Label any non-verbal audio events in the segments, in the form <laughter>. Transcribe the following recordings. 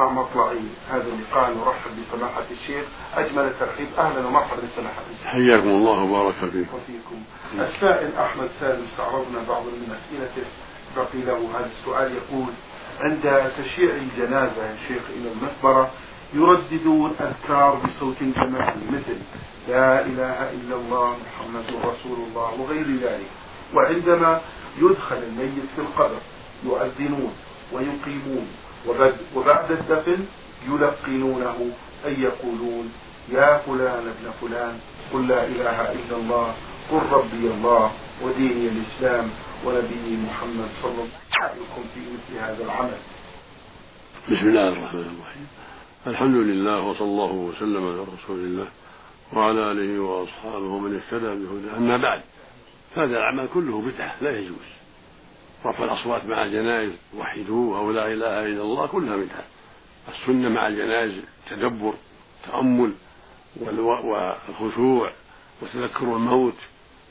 مع مطلع هذا اللقاء نرحب بسماحة الشيخ. أجمل الترحيب أهلا ومرحبا بسماحة الشيخ. حياكم الله وبارك فيكم وفيكم. السائل أحمد سالم استعرضنا بعض من أسئلته بقي له هذا السؤال. يقول عند تشييع الجنازة يا شيخ إلى المقبرة يرددون أذكار بصوت جماعي مثل لا إله إلا الله محمد رسول الله وغير ذلك. وعندما يدخل الميت في القبر يؤذنون ويقيمون. وبعد الدفن يلقنونه أي يقولون يا فلان ابن فلان قل لا إله إلا الله قل ربي الله وديني الإسلام ونبي محمد صلى الله عليه وسلم. في مثل هذا العمل. بسم الله الرحمن الرحيم. الحمد لله وصلى الله وسلم على رسول الله وعلى آله وأصحابه ومن اهتدى بهداه. أما بعد هذا العمل كله بدعة لا يجوز. رفع الأصوات مع الجنائز وحدوه أو لا إله إلا الله كلها بدعه السنة مع الجنائز تدبر تأمل والخشوع وتذكر الموت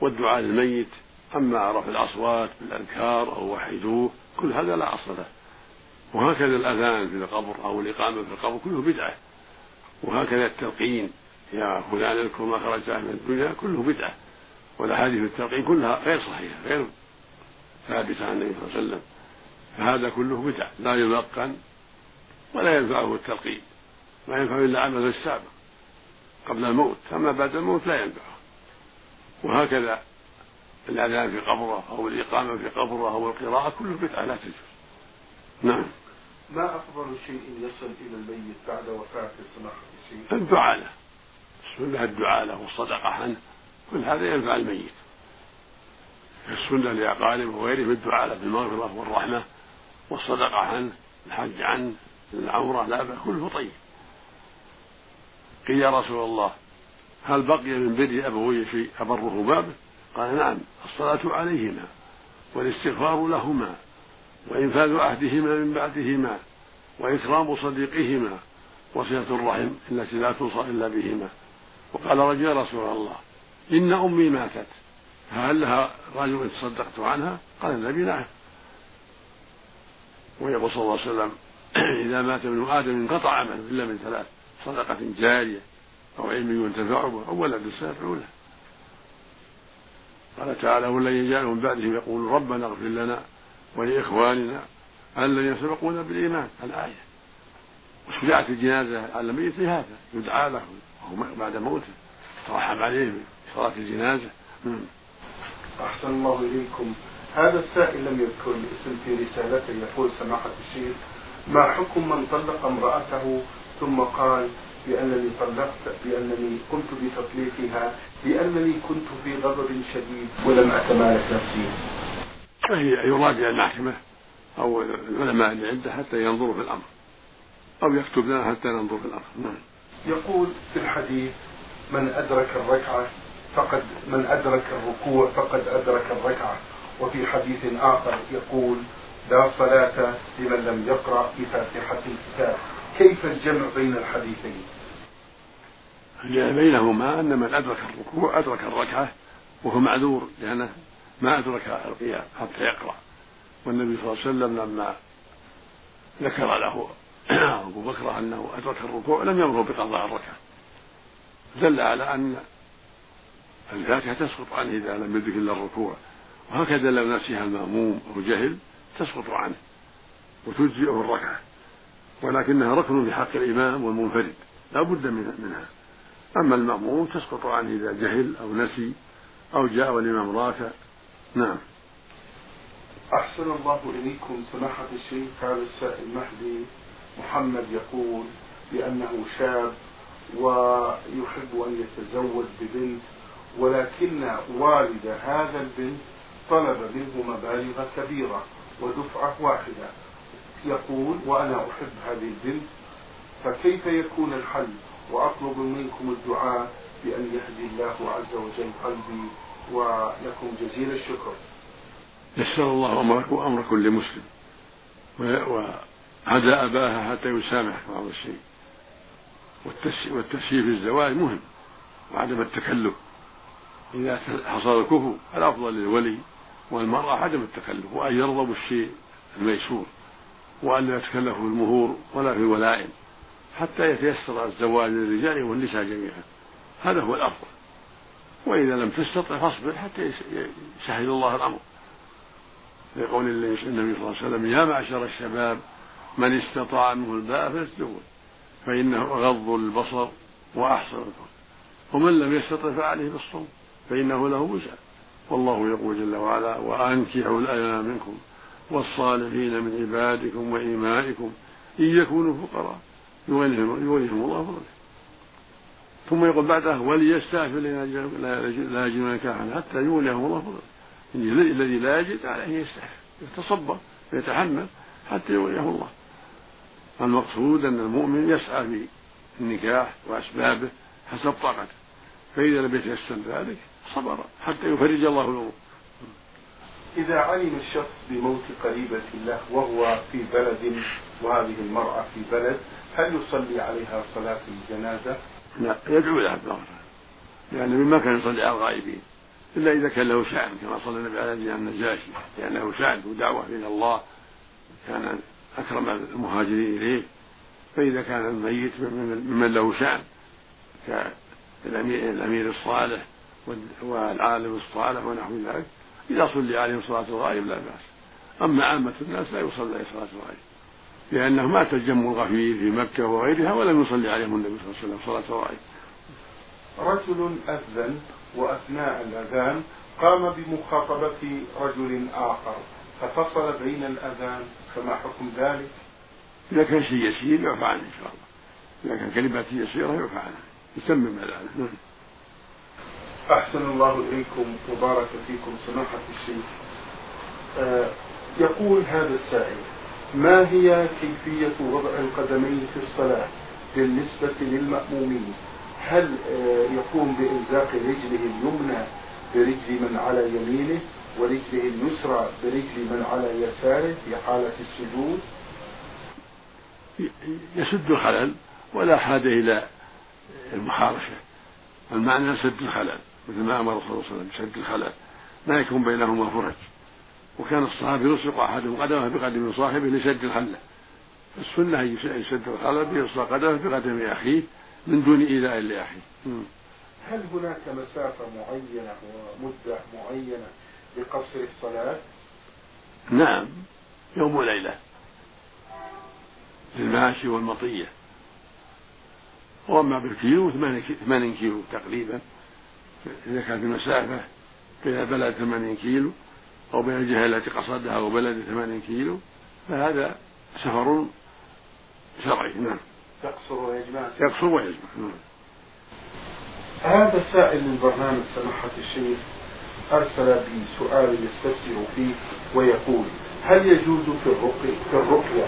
والدعاء للميت. أما رفع الأصوات بالأذكار أو وحدوه كل هذا لا أصل له. وهكذا الأذان في القبر أو الإقامة في القبر كله بدعة. وهكذا التلقين يا فلان اذكر ما خرجت من الدنيا كله بدعة. والأحاديث التلقين كلها غير صحيحة غير ثابتة عن النبي صلى الله عليه وسلم. فهذا كله بدعة لا يلقن ولا ينفعه التلقين ما ينفع إلا عمل السابق قبل الموت أما بعد الموت لا ينفعه. وهكذا الأذان في قبره أو الإقامة في قبره أو القراءة كله بدعة لا تجوز. نعم. ما أفضل شيء يصل إلى الميت بعد وفاة سماحة الشيخ؟ الدعاء له. السنة الدعاء له والصدقة عنه كل هذا ينفع الميت. السنة لأقاربه وغيره بالدعاء له بالمغفرة والرحمة والصدقة عنه الحج عنه العمرة لا بأس كله طيب. قيل يا رسول الله هل بقي من بر أبوي شيء أبره بابه قال نعم الصلاة عليهما والاستغفار لهما وإنفاذ عهدهما من بعدهما وإكرام صديقهما وصلة الرحم التي لا توصى إلا بهما. وقال رجل يا رسول الله إن أمي ماتت فهل لها رجل تصدقت عنها؟ قال النبي نعم. ويقول صلى الله عليه وسلم <clears throat> إذا مات ابن آدم انقطع عمله إلا من ثلاث صدقة جارية أو علم ينتفع به أو ولد سيدعو له قال تعالى والذين جاءوا من بعدهم يقول ربنا اغفر لنا ولإخواننا الذين سبقونا بالإيمان. الآية. وشجاعة الجنازة على الميت لهذا يدعى له بعد موته ترحم عليه بصلاة الجنازة. أحسن الله إليكم. هذا السائل لم يذكر الاسم في رسالته يقول سماحة الشيخ ما حكم من طلق امرأته ثم قال بأنني طلقت بأنني قمت بتطليقها بأنني كنت في غضب شديد ولم أتمالك نفسي فهي يراجع المحكمة أو العلماء اللي عنده حتى ينظروا في الأمر أو يكتب لنا حتى ننظر في الأمر. نعم. يقول في الحديث من أدرك الركعة فقد من أدرك الركوع فقد أدرك الركعة. وفي حديث آخر يقول لا صلاة لمن لم يقرأ بفاتحة الكتاب. كيف الجمع بين الحديثين؟ الجمع بينهما أن من أدرك الركوع أدرك الركعة وهو معذور لأنه ما أدرك القيام حتى يقرأ. والنبي صلى الله عليه وسلم لما ذكر له أبو بكر أنه أدرك الركوع لم يمره بقضاء الركعة. دل على أن الفاتحة تسقط عنه إذا لم يدرك إلا الركوع. وهكذا لو نسيها المأموم أو جهل تسقط عنه وتجزئه الركعة. ولكنها ركن في حق الإمام والمنفرد لا بد منها. أما المأموم تسقط عنه إذا جهل أو نسي أو جاء والإمام راكع. نعم. أحسن الله إليكم سماحة الشيخ هذا السائل مهدي محمد يقول بأنه شاب ويحب أن يتزوج ببنت ولكن والد هذا البنت طلب منه مبالغ كبيرة ودفعة واحدة. يقول وأنا أحب هذه البنت فكيف يكون الحل؟ وأطلب منكم الدعاء بأن يهدي الله عز وجل قلبي ولكم جزيل الشكر. يسر الله أمرك وأمر كل مسلم. وهدى أباها حتى يسامح بعض الشيء. والتسيير في الزواج مهم. وعدم التكلف. إذا حصل الكفو الأفضل للولي والمرأة عدم التكلف وأن يرضى بالشيء الميسور وأن لا يتكلفوا في المهور ولا في الولائم حتى يتيسر الزواج للرجال والنساء جميعا. هذا هو الأفضل. وإذا لم تستطع فاصبر حتى يسهل الله الأمر. لقول النبي صلى الله عليه وسلم يا معشر الشباب من استطاع منه الباء فليتزوج فإنه أغض البصر وأحسن الفرج ومن لم يستطع فعليه بالصوم. فإنه له وسع والله يقول جل وعلا وأنكحوا الأيام منكم والصالحين من عبادكم وإيمائكم إن يكونوا فقراء. يغنيهم الله فضله. ثم يقول بعدها وليستعفف لا يجدون نكاحا حتى يغنيهم الله فضله. الذي لا يجد عليه يستعفف يتصبر ويتحمل حتى يغنيه الله. المقصود أن المؤمن يسعى في النكاح وأسبابه حسب طاقته. فإذا لم يتيسر ذلك صبر حتى يفرج الله الأمور إذا علم الشخص بموت قريبة له وهو في بلد وهذه المرأة في بلد هل يصلي عليها صلاة الجنازة؟ لا يدعو لها بالمغفرة لأن مما كان يصلي على الغائبين. إلا إذا كان له شأن كما صلى النبي على النجاشي. لأنه شأن ودعوة إلى الله. كان أكرم المهاجرين إليه. فإذا كان الميت ممن له شأن كالأمير الأمير الصالح. والعالم الصالح ونحو ذلك. إذا صلي عليهم صلاة الغائب لا بأس. أما عامة الناس لا يصلى عليه صلاة الغائب لأنه مات الجم الغفير في مكة وغيرها ولم يصلي عليهم النبي صلى الله عليه وسلم صلاة الغائب. رجل أذن وأثناء الأذان قام بمخاطبة رجل آخر ففصل بين الأذان فما حكم ذلك؟ إذا كان شيء يسير يعفى عنه إن شاء الله. إذا كان كلمات يسيرة يعفى عنه يتمم الأذان. أحسن الله إليكم وبارك فيكم سماحة الشيخ. آه يقول هذا السائل ما هي كيفية وضع القدمين في الصلاة بالنسبة للمأمومين؟ هل آه يقوم بإلزاق رجله اليمنى برجل من على يمينه ورجله اليسرى برجل من على يساره في حالة السجود؟ يسد الخلل ولا حاجة إلى المحارشة المعنى سد الخلل. مثل ما أمر صلى الله عليه وسلم بسد الخلل. ما يكون بينهما فرج. وكان الصحابي يلصق أحدهم قدمه بقدم صاحبه لسد الخله السنة أن يسد الخلل بيلصق قدمه بقدم أخيه من دون إيذاء لأخيه. هل هناك مسافة معينة ومدة معينة لقصر الصلاة؟ نعم يوم وليلة. للماشي والمطية. وأما بالكيلو ثمانين كيلو تقريبا. إذا كانت المسافة بين بلد ثمانين كيلو أو بين الجهة التي قصدها وبلد ثمانين كيلو فهذا سفر شرعي نعم. يقصر ويجمع. يقصر ويجمع نعم. هذا سائل من برنامج سماحة الشيخ أرسل بسؤال يستفسر فيه ويقول هل يجوز في الرقية, في الرقية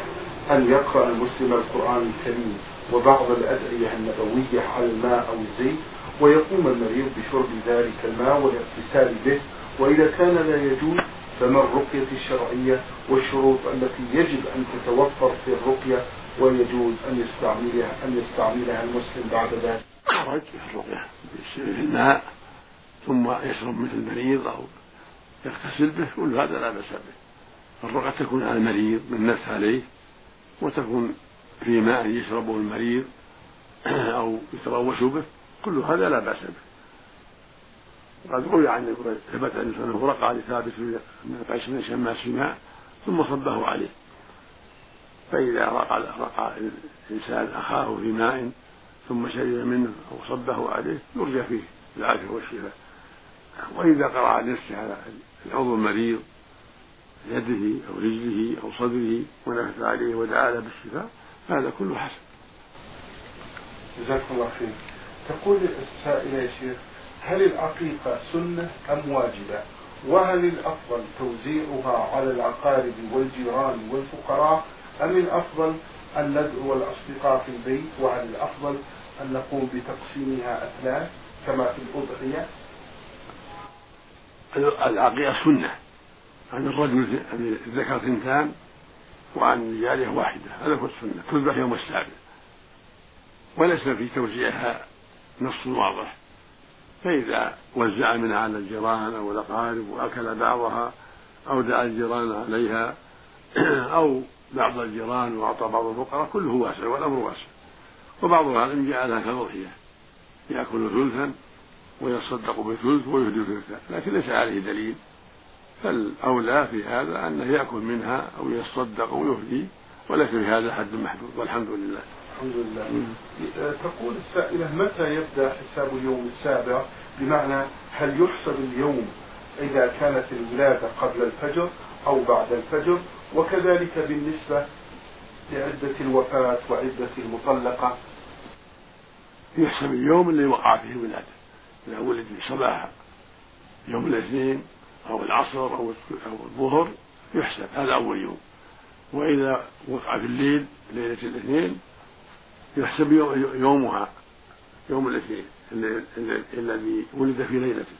أن يقرأ المسلم القرآن الكريم وبعض الأدعية النبوية على الماء أو الزيت؟ ويقوم المريض بشرب ذلك الماء والاغتسال به وإذا كان لا يجوز فما الرقية الشرعية والشروط التي يجب أن تتوفر في الرقية ويجوز أن يستعملها أن يستعملها المسلم بعد ذلك. خرج الرقية في الماء ثم يشرب مثل المريض أو يغتسل به كل هذا لا بأس به. الرقية تكون على المريض من نفس عليه وتكون في ماء يشربه المريض <clears throat> أو يتروش به كل هذا لا بأس به. وقد روي عن ثبت انه رقى لثابت من قيس بن شماس ماء ثم صبه عليه فإذا رقى رقى الإنسان أخاه في ماء ثم شرب منه أو صبه عليه يرجى فيه العافية والشفاء. وإذا قرأ على نفسه على العضو المريض يده أو رجله أو صدره ونفث عليه ودعا له بالشفاء هذا كله حسن. جزاكم الله خير. تقول السائلة يا شيخ هل العقيقة سنة أم واجبة؟ وهل الأفضل توزيعها على الأقارب والجيران والفقراء؟ أم الأفضل أن ندعو الأصدقاء في البيت؟ وهل الأفضل أن نقوم بتقسيمها أثلاث كما في الأضحية؟ العقيقة سنة. عن الرجل الذكر ثنتان وعن الجارية واحدة. هذا هو السنة. تذبح يوم السابع. وليس في توزيعها نص واضح. فإذا وزع منها على الجيران أو الأقارب وأكل بعضها أو دعا الجيران عليها <clears throat> أو بعض الجيران وأعطى بعض الفقراء كله واسع والأمر واسع. وبعض العالم جعلها كالأضحية يأكل ثلثا ويصدق بثلث ويهدي ثلثا لكن ليس عليه دليل. فالأولى في هذا أنه يأكل منها أو يصدق أو يهدي وليس في هذا حد محدود والحمد لله. الحمد لله. تقول السائلة متى يبدأ حساب اليوم السابع؟ بمعنى هل يحسب اليوم إذا كانت الولادة قبل الفجر أو بعد الفجر؟ وكذلك بالنسبة لعدة الوفاة وعدة المطلقة. يحسب اليوم اللي وقع فيه الولادة. إذا ولد في صباح يوم الاثنين أو العصر أو الظهر يحسب. هذا أول يوم. وإذا وقع في الليل ليلة الاثنين يحسب يومها يوم الاثنين الذي ولد في ليلته.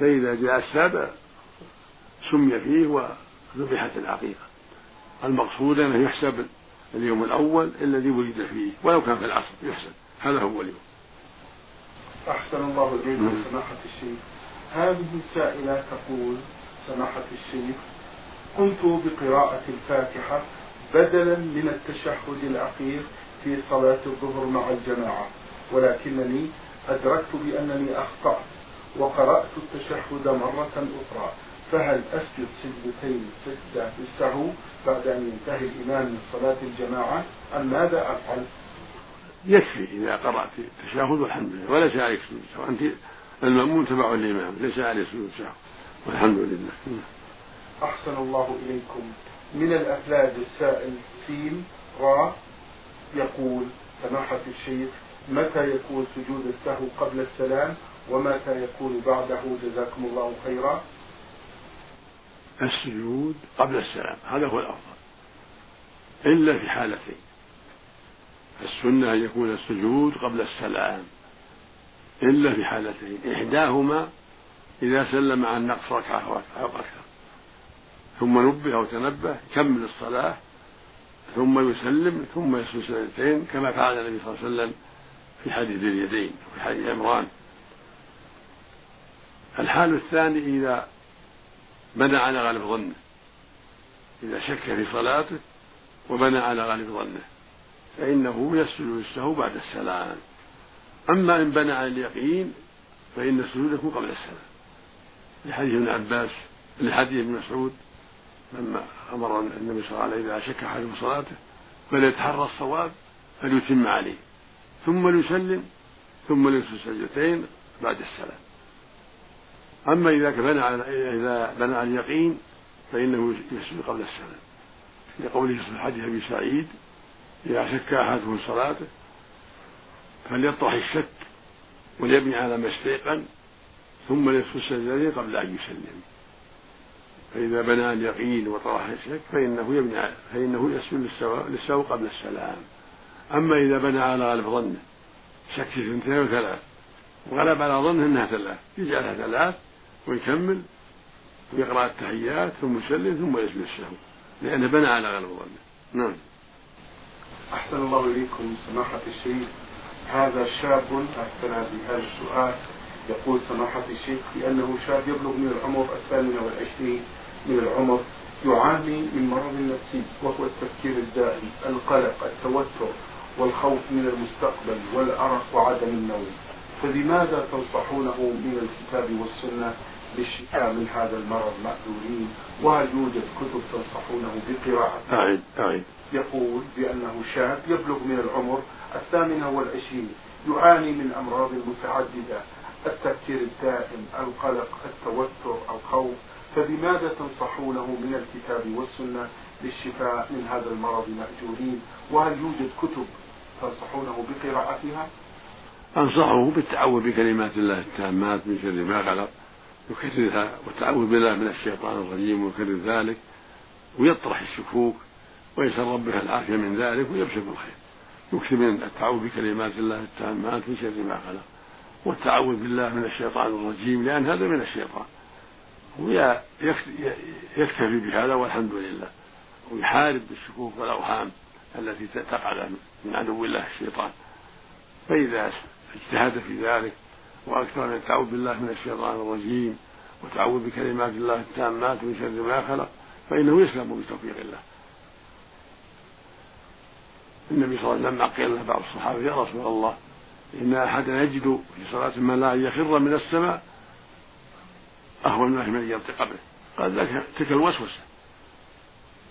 فإذا جاء السابع سمي فيه وذبحت العقيقة المقصود أنه يحسب اليوم الأول الذي ولد فيه ولو كان في العصر يحسب. هذا هو اليوم. أحسن الله إليكم سماحة الشيخ. هذه سائلة تقول سماحة الشيخ قمت بقراءة الفاتحة بدلا من التشهد الأخير في صلاة الظهر مع الجماعة ولكنني أدركت بأنني أخطأت وقرأت التشهد مرة أخرى فهل أسجد سجدتين سجدة للسهو بعد أن ينتهي الإمام من صلاة الجماعة؟ أم ماذا أفعل؟ يكفي إذا قرأت التشهد والحمد لله وليس عليك سجود السهو أنت المأمون تبع الإمام ليس عليه سجود السهو والحمد لله. أحسن الله إليكم. من الأفلاج السائل سين را يقول سماحة الشيخ متى يكون سجود السهو قبل السلام؟ ومتى يكون بعده؟ جزاكم الله خيرا. السجود قبل السلام هذا هو الأفضل. إلا في حالتين. السنة أن يكون السجود قبل السلام. إلا في حالتين. إحداهما إذا سلم عن نقص ركعة أو أكثر ثم نبه أو تنبه كمل الصلاة ثم يسلم ثم يسجد سجدتين كما فعل النبي صلى الله عليه وسلم في حديث اليدين وفي حديث عمران. الحال الثاني إذا بنى على غالب ظنه. إذا شك في صلاته وبنى على غالب ظنه. فإنه يسجد للسهو بعد السلام. أما إن بنى على اليقين فإن السجود يكون قبل السلام. لحديث ابن عباس لحديث ابن مسعود لما أمر النبي صلى الله عليه وسلم إذا شك أحد في صلاته فليتحرى الصواب فليتم عليه. ثم ليسلم ثم ليسجد سجدتين بعد السلام. أما إذا بنى على إذا بنى على اليقين فإنه يسجد قبل السلام. لقوله في حديث أبي سعيد إذا شك أحدهم صلاته فليطرح الشك وليبني على ما استيقن ثم ليسجد سجدتين قبل أن يسلم. فإذا بنى اليقين وطرح الشك فإنه يبني فإنه يسجد للسهو قبل السلام. أما إذا بنى على غالب ظنه شك في اثنتين وثلاث وغلب على ظنه أنها ثلاث يجعلها ثلاث ويكمل ويقرأ التحيات ثم يسلم ثم يسجد السهو لأنه بنى على غالب ظنه. نعم. أحسن الله إليكم سماحة الشيخ. هذا شاب أحسن بهذا السؤال. يقول سماحة الشيخ بأنه شاب يبلغ من العمر الثامنة والعشرين من العمر يعاني من مرض نفسي وهو التفكير الدائم القلق التوتر والخوف من المستقبل والأرق وعدم النوم. فبماذا تنصحونه من الكتاب والسنة للشفاء من هذا المرض مأذورين؟ وهل يوجد كتب تنصحونه بقراءتها أعيد أعيد. يقول بأنه شاب يبلغ من العمر الثامنة والعشرين يعاني من أمراض متعددة التفكير الدائم القلق التوتر الخوف فبماذا تنصحونه من الكتاب والسنة للشفاء من هذا المرض مأجورين وهل يوجد كتب تنصحونه بقراءتها؟ أنصحه بالتعوذ بكلمات الله التامات من شر ما خلق يكررها والتعوذ بالله من الشيطان الرجيم ويكرر ذلك ويطرح الشكوك ويسأل ربه العافية من ذلك ويبشر بالخير. يكثر من التعوذ بكلمات الله التامات من شر ما خلق والتعوذ بالله من الشيطان الرجيم لأن هذا من الشيطان. ويكتفي بهذا والحمد لله. ويحارب بالشكوك والأوهام التي تقع من عدو الله الشيطان. فإذا اجتهد في ذلك وأكثر من التعوذ بالله من الشيطان الرجيم وتعوذ بكلمات الله التامات من شر ما خلق فإنه يسلم بتوفيق الله. النبي صلى الله عليه وسلم لما قيل له بعض الصحابة يا رسول الله إن أحدا يجد في صلاة ما لا يخر من السماء أهون من أن ينطق به قال ذلك تلك الوسوسة.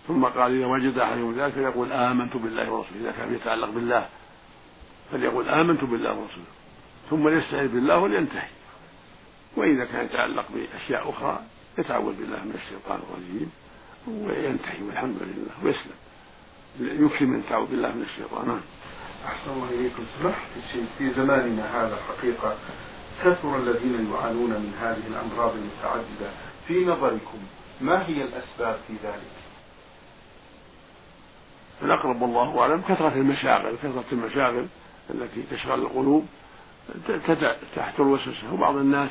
ثم قال إذا وجد أحدهم ذلك فيقول آمنت بالله ورسوله. إذا كان يتعلق بالله فليقول آمنت بالله ورسوله. ثم ليستعيذ بالله ولينتهي. وإذا كان يتعلق بأشياء أخرى يتعوذ بالله من الشيطان الرجيم وينتهي والحمد لله ويسلم. يكفي من التعوذ بالله من الشيطان. نعم أحسن الله إليكم. سمحت في زماننا هذا حقيقة كثر الذين يعانون من هذه الأمراض المتعددة في نظركم. ما هي الأسباب في ذلك؟ الأقرب والله أعلم كثرة المشاغل كثرة المشاغل التي تشغل القلوب تحت الوسوسة. وبعض الناس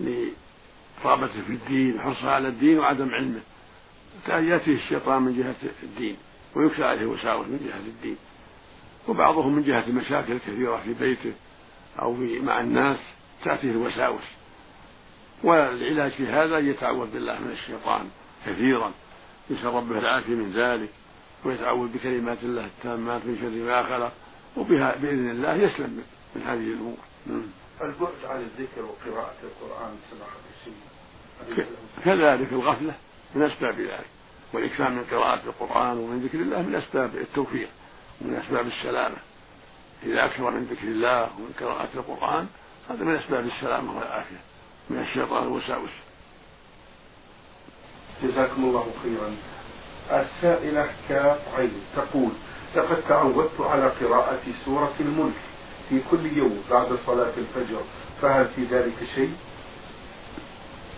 لرغبته في الدين حرصه على الدين وعدم علمه. يأتيه الشيطان من جهة الدين ويكسى عليه وساوس من جهة الدين. وبعضهم من جهة المشاكل الكثيرة في بيته أو في مع الناس. تأتيه الوساوس. والعلاج في هذا يتعوذ بالله من الشيطان كثيرا. يسأل ربه العافية من ذلك. ويتعوذ بكلمات الله التامات من شر ما خلق. وبها بإذن الله يسلم من هذه الأمور. البعد عن الذكر وقراءة القرآن سماحة كذلك الغفلة من أسباب ذلك. والإكثار من قراءة القرآن ومن ذكر الله من أسباب التوفيق من أسباب السلامة. إذا أكثر من ذكر الله ومن قراءة القرآن هذا من أسباب السلامة والعافية من الشيطان والوساوس جزاكم الله خيرا السائلة كاف عين تقول لقد تعودت على قراءة سورة الملك في كل يوم بعد صلاة الفجر فهل في ذلك شيء؟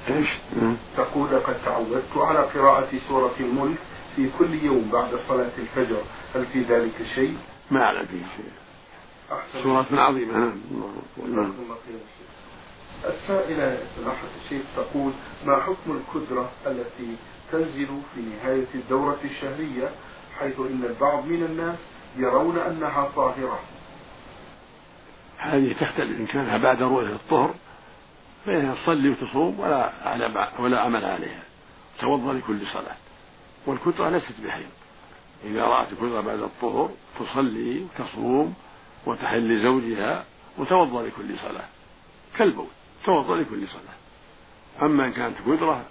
إيش؟ تقول لقد تعودت على قراءة سورة الملك في كل يوم بعد صلاة الفجر هل في ذلك شيء؟ ما أعلم فيه شيء سورة عظيمة نعم. السائلة سماحة الشيخ تقول ما حكم الكدرة التي تنزل في نهاية الدورة الشهرية حيث إن البعض من الناس يرون أنها طاهرة؟ هذه تختلف إن كانها بعد رؤية الطهر فإنها تصلي وتصوم ولا ولا عمل عليها. توضأ لكل صلاة. والكدرة ليست بحيض. إذا رأت الكدرة بعد الطهر تصلي وتصوم وتحل لزوجها وتوضأ لكل صلاة. كالبول توضأ لكل صلاة. أما إن كانت كدرة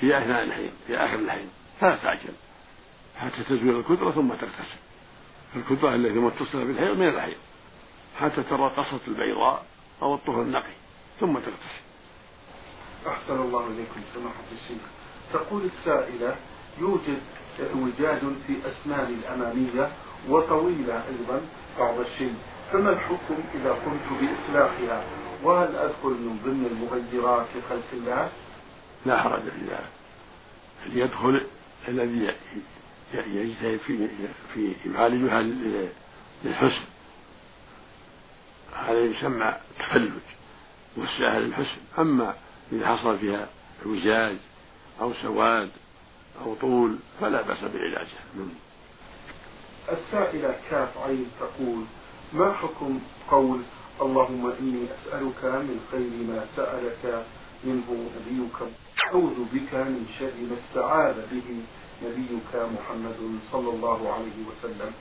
في أثناء الحين في آخر الحين فلا تعجل. حتى تزول الكدرة ثم تغتسل. الكدرة التي متصلة بالحيض من الحيض. حتى ترى قصة البيضاء أو الطهر النقي ثم تغتسل. أحسن الله إليكم سماحة الشيخ. تقول السائلة يوجد اعوجاج في أسناني الأمامية وطويلة أيضا بعض الشيء. فما الحكم إذا قمت بإصلاحها؟ وهل أدخل من ضمن المغيرات في خلق الله؟ لا حرج في ذلك يدخل الذي يجتهد في في يعالجها للحسن. هذا يسمى تفلج والساهل الحسن. أما إذا حصل فيها إعوجاج أو سواد أو طول فلا بأس بعلاجها. السائلة كاف عين تقول ما حكم قول اللهم إني أسألك من خير ما سألك منه نبيك أعوذ بك من شر ما استعاذ به نبيك محمد صلى الله عليه وسلم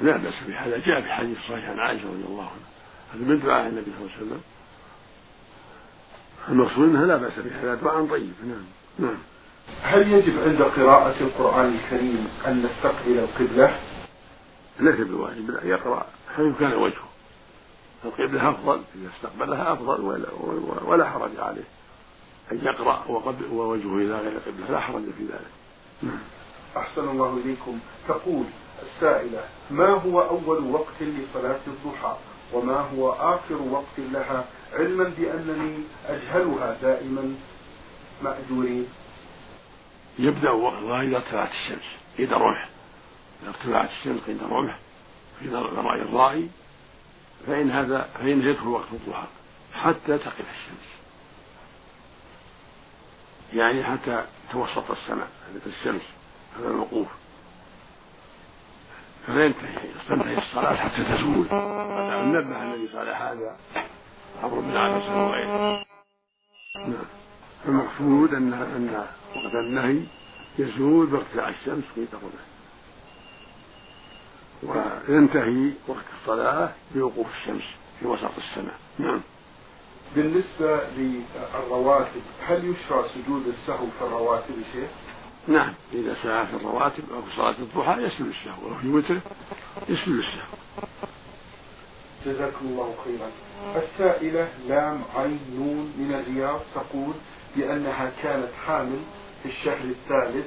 لا بأس بهذا جاء في حديث صحيح عن عائشة رضي الله عنها هذا من دعاء النبي صلى الله عليه وسلم. المقصود إنها لا بأس بهذا دعاء طيب نعم نعم. هل يجب عند قراءة القرآن الكريم أن نستقبل القبلة؟ ليس بواجب لا يقرأ حيث كان وجهه؟ القبلة أفضل إذا استقبلها أفضل ولا, ولا حرج عليه أن يقرأ ووجهه إلى غير القبلة لا حرج في ذلك. أحسن الله إليكم. تقول السائلة ما هو أول وقت لصلاة الضحى؟ وما هو آخر وقت لها؟ علما بأنني أجهلها دائما. مأجورين. يبدأ وقتها إذا ارتفعت الشمس إذا رمح إذا ارتفعت الشمس عند الرمح في رأي الرائي فإن هذا فإن يدخل وقت الضحى حتى تقف الشمس. يعني حتى توسط السماء الشمس هذا الوقوف. فلا ينتهي تنتهي الصلاة حتى تزول. نبه النبي صلى هذا. عمرو بن عباس وغيره نعم. المقصود أن أن وقت النهي يزول بارتفاع الشمس في غروبه ينتهي وقت الصلاة بوقوف الشمس في وسط السماء. نعم. بالنسبة للرواتب هل يشرع سجود السهو في الرواتب شيخ؟ نعم. إذا سعى في الرواتب أو في صلاة الضحى يسجد السهو وفي وتره يسجد السهو. جزاكم الله خيرا. السائلة لام عين نون من الرياض تقول بأنها كانت حامل في الشهر الثالث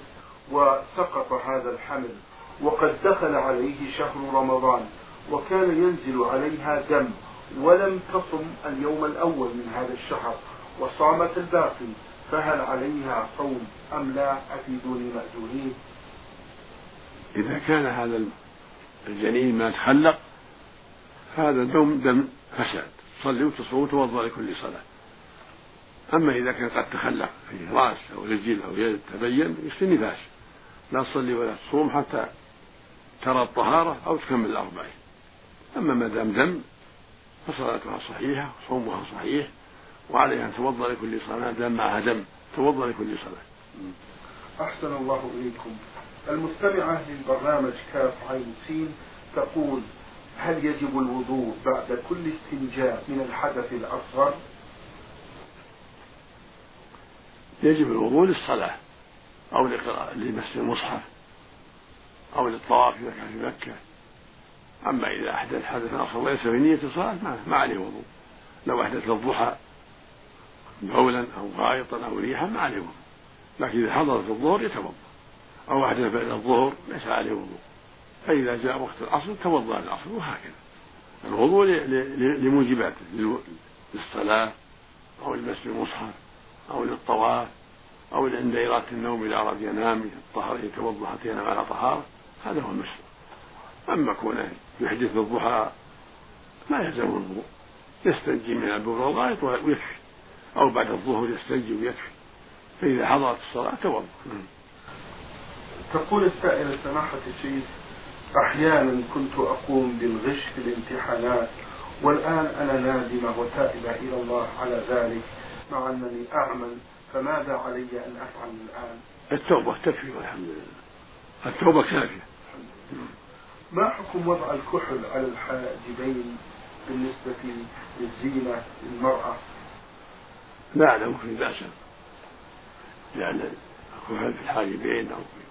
وسقط هذا الحمل وقد دخل عليه شهر رمضان وكان ينزل عليها دم ولم تصم اليوم الأول من هذا الشهر وصامت الباقي فهل عليها صوم أم لا؟ أفيدوني مأجورين إذا كان هذا الجنين ما تخلق هذا دم دم فساد. تصلي وتصوم وتوضا لكل صلاة. أما إذا كان قد تخلق في رأس أو رجل أو يد تبين يصير نفاس. لا تصلي ولا تصوم حتى ترى الطهارة أو تكمل الأربعين. أما ما دام دم فصلاتها صحيحة وصومها صحيح وعليها أن توضأ لكل صلاة دام معها دم توضأ لكل صلاة. أحسن الله إليكم. المستمعة للبرنامج كاف عين سين تقول هل يجب الوضوء بعد كل استنجاء من الحدث الأصغر؟ يجب الوضوء للصلاة أو لقراءة لمس المصحف أو للطواف إذا كان في مكة. أما إذا أحدث حدثا أصغر وليس في نية الصلاة ما عليه وضوء. لو أحدث الضحى بولا أو غائطا أو ريحا ما عليه وضوء. لكن إذا حضرت الظهر يتوضأ. أو أحدث بعد الظهر ليس عليه وضوء. فإذا جاء وقت العصر توضأ العصر وهكذا. الوضوء لموجباته للصلاة أو لمس المصحف. أو للطواف أو عند إرادة النوم إذا أراد ينام الطهر يتوضأ حتى ينام على طهارة هذا هو المشروع. أما كونه يحدث بالضحى ما يلزم الوضوء. يستنجي من البول والغائط ويكفي. أو بعد الظهر يستنجي ويكفي. فإذا حضرت الصلاة توضأ. تقول السائلة سماحة الشيخ أحيانا كنت أقوم بالغش في الامتحانات والآن أنا نادمة وتائبة إلى الله على ذلك. مع أنني أعمل فماذا علي أن أفعل الآن؟ التوبة تكفي والحمد لله. التوبة كافية. ما حكم وضع الكحل على الحاجبين بالنسبة للزينة للمرأة؟ لا أعلم في بأسا لأن الكحل في الحاجبين أو في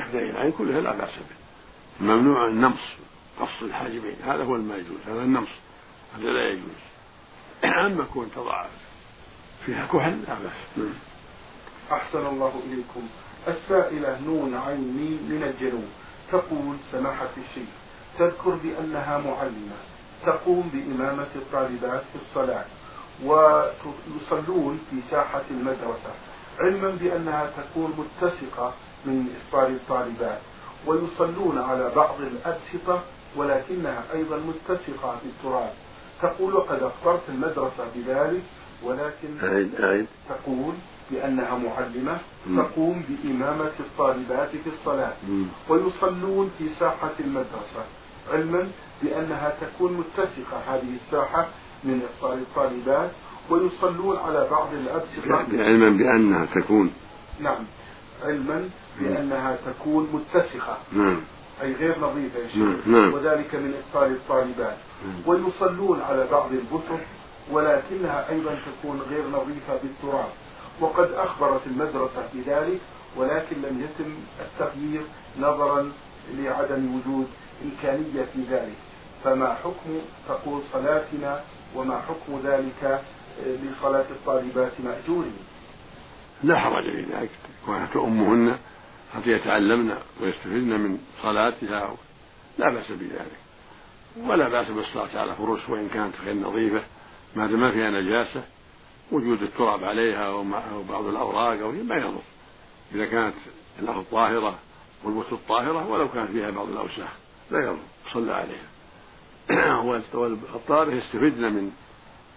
جفني العين كلها لا بأس به. ممنوع النمص قص الحاجبين. هذا هو ما يجوز هذا النمص. هذا لا يجوز. <coughs> أما كون تضع فيها كحل لا بأس. أحسن الله إليكم. السائلة نون عين من الجنوب. تقول سماحة الشيخ تذكر بأنها معلمة. تقوم بإمامة الطالبات في الصلاة ويصلون في ساحة المدرسة علما بأنها تكون متسقة من إفطار الطالبات ويصلون على بعض الأبسطة ولكنها أيضا متسقة بالتراب. تقول وقد أخبرت المدرسة بذلك ولكن أعيد أعيد تقول بأنها معلمة تقوم بإمامة الطالبات في الصلاة ويصلون في ساحة المدرسة علما بأنها تكون متسقة هذه الساحة من الطالبات ويصلون على بعض الأبسطة علما بأنها تكون. نعم علما بأنها تكون متسخة نعم. أي غير نظيفة يا شيخ. نعم. وذلك من إفطار الطالبات. ويصلون على بعض البسط ولكنها أيضا تكون غير نظيفة بالتراب. وقد أخبرت المدرسة بذلك ولكن لم يتم التغيير نظرا لعدم وجود إمكانية في ذلك. فما حكم تقول صلاتنا وما حكم ذلك لصلاة الطالبات مأجورين؟ لا حرج في ذلك. كونها تؤمهن حتى يتعلمن ويستفدن من صلاتها. لا بأس بذلك. ولا بأس بالصلاة على فرش وإن كانت غير نظيفة ما دام ما فيها نجاسة وجود التراب عليها أو بعض الأوراق أو ما يضر. إذا كانت الأرض طاهرة والبث طاهرة ولو كان فيها بعض الأوساخ لا يضر. صلى عليها. <clears throat> والطالب يستفدن من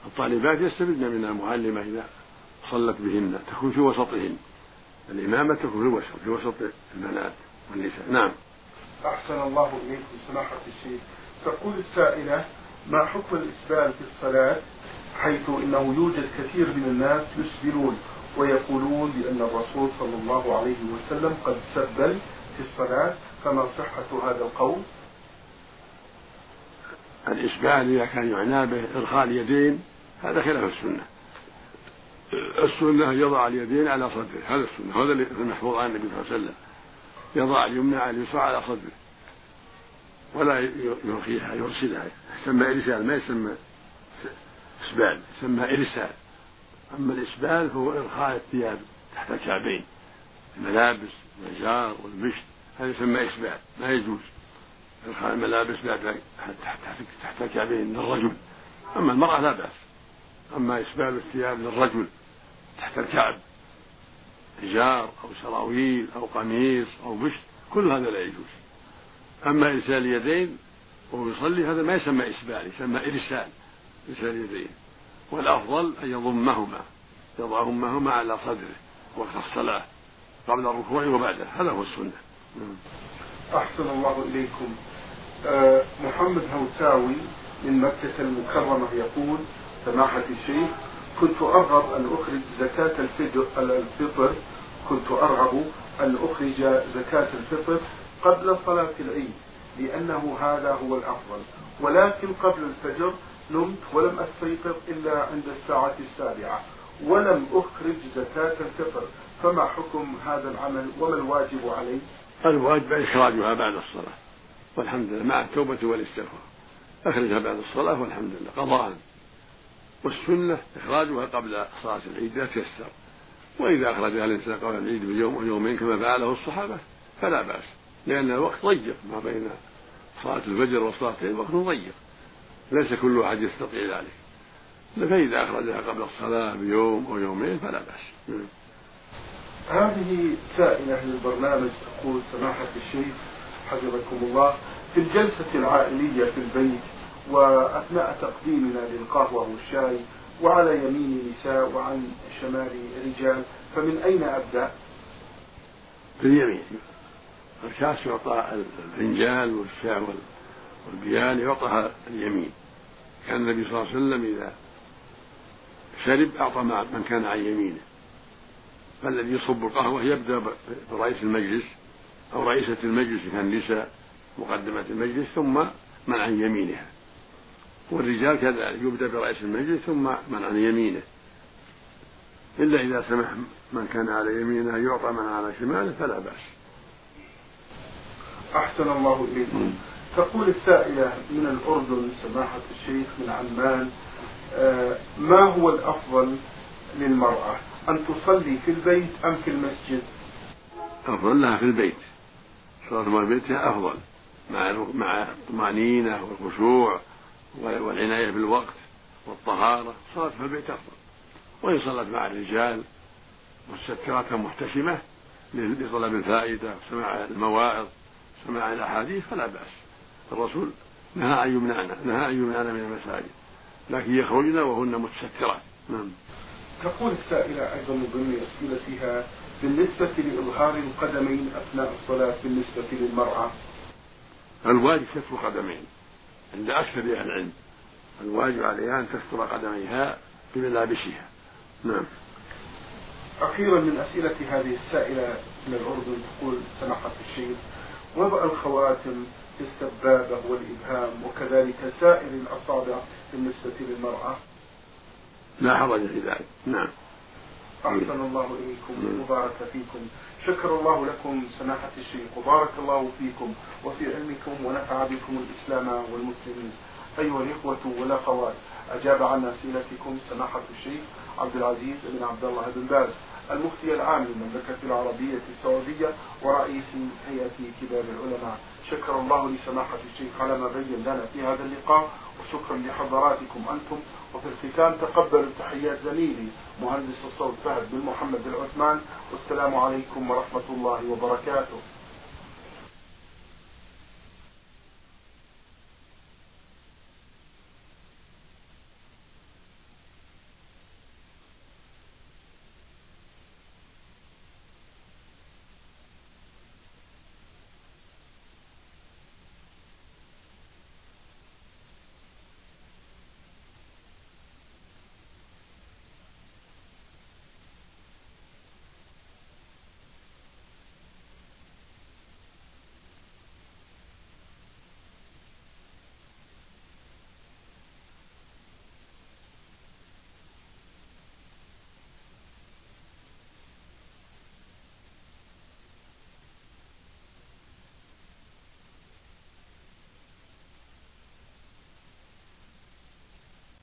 الطالبات يستفدن من المعلمة إذا صلت بهن تكون في وسطهن. الإمامة تكون في الوسط في وسط البنات والنساء. نعم. أحسن الله إليكم سماحة الشيخ. تقول السائلة ما حكم الإسبال في الصلاة حيث إنه يوجد كثير من الناس يسبلون ويقولون بأن الرسول صلى الله عليه وسلم قد سبل في الصلاة؟ فما صحة هذا القول؟ الإسبال إذا كان يعنى به إرخاء اليدين هذا خلاف السنة. السنة يضع اليدين على صدره. هذا السنة. هذا المحفوظ عن النبي صلى الله عليه وسلم. يضع اليمنى على اليسرى على صدره. ولا يرخيها يرسلها. يسمى إرسال. ما يسمى إسبال. يسمى إرسال. أما الإسبال فهو إرخاء الثياب تحت الكعبين. الملابس والجار والمشت هذا يسمى إسبال. ما يجوز. إرخاء الملابس بعد تحت تحت الكعبين للرجل. أما المرأة لا بأس. أما إسبال الثياب للرجل. تحت الكعب. إزار أو سراويل أو قميص أو مشت كل هذا لا يجوز. أما إرسال اليدين وهو يصلي هذا ما يسمى إسبال يسمى إرسال إرسال اليدين. والأفضل أن يضمهما يضعهما على صدره وقت الصلاة قبل الركوع وبعده. هذا هو السنة. أحسن الله إليكم. أه محمد هوساوي من مكة المكرمة يقول سماحة الشيخ كنت أرغب أن أخرج زكاة الفطر كنت أرغب أن أخرج زكاة الفطر قبل صلاة العيد لأنه هذا هو الأفضل. ولكن قبل الفجر نمت ولم أستيقظ إلا عند الساعة السابعة ولم أخرج زكاة الفطر. فما حكم هذا العمل؟ وما الواجب علي الواجب إخراجها بعد الصلاة والحمد لله مع التوبة والاستغفار. أخرجها بعد الصلاة والحمد لله. قضاء. والسنة إخراجها قبل صلاة العيد إذا تيسر. وإذا أخرجها الإنسان قبل العيد بيوم أو يومين كما فعله الصحابة فلا بأس لأن الوقت ضيق ما بين صلاة الفجر وصلاة العيد وقت ضيق. ليس كل أحد يستطيع ذلك. فإذا أخرجها قبل الصلاة بيوم أو يومين فلا بأس. هذه سائلة للبرنامج تقول سماحة الشيخ حفظكم الله في الجلسة العائلية في البيت وأثناء تقديمنا للقهوة والشاي وعلى يمين نساء وعن شمال رجال فمن أين أبدأ؟ باليمين الكاس يعطى الفنجان والشاي والبيان يعطى اليمين. كان النبي صلى الله عليه وسلم إذا شرب أعطى من كان عن يمينه. فالذي يصب القهوة يبدأ برئيس المجلس أو رئيسة المجلس كان نساء مقدمة المجلس ثم من عن يمينها. والرجال كذلك يبدأ برئيس المجلس ثم من عن يمينه. إلا إذا سمح من كان على يمينه يعطى من على شماله فلا بأس. أحسن الله إليكم. تقول السائلة من الأردن سماحة الشيخ من عمان آه، ما هو الأفضل للمرأة؟ أن تصلي في البيت أم في المسجد؟ أفضل لها في البيت. صلاة في بيتها أفضل. مع مع الطمأنينة والخشوع. والعناية بالوقت والطهارة صلاة في البيت أفضل. وإن صلت مع الرجال مستترة محتشمة لطلب الفائدة وسماع المواعظ سماع الأحاديث فلا بأس. الرسول نهى أن يمنعنا نهى أن يمنعنا من المساجد لكن يخرجن وهن متسترات. نعم. تقول السائلة أيضا من ضمن أسئلتها بالنسبة لإظهار القدمين أثناء الصلاة بالنسبة للمرأة؟ الواجب ستر قدمين. عند أكثر أهل العلم. الواجب عليها أن تستر قدميها بملابسها. نعم. أخيرا من أسئلة هذه السائلة من الأردن تقول سماحة الشيخ وضع الخواتم في السبابة والإبهام وكذلك سائر الأصابع بالنسبة للمرأة. لا حرج في ذلك. نعم. أحسن الله إليكم. وبارك فيكم. شكر الله لكم سماحة الشيخ. وبارك الله فيكم وفي علمكم ونفع بكم الإسلام والمسلمين. أيها الإخوة والأخوات أجاب عن أسئلتكم سماحة الشيخ عبد العزيز بن عبد الله بن باز المفتي العام للمملكة العربية السعودية ورئيس هيئة كبار العلماء. شكر الله لسماحة الشيخ على ما بين لنا في هذا اللقاء وشكرا لحضراتكم أنتم وفي الختام تقبلوا تحيات زميلي مهندس الصوت فهد بن محمد العثمان والسلام عليكم ورحمة الله وبركاته.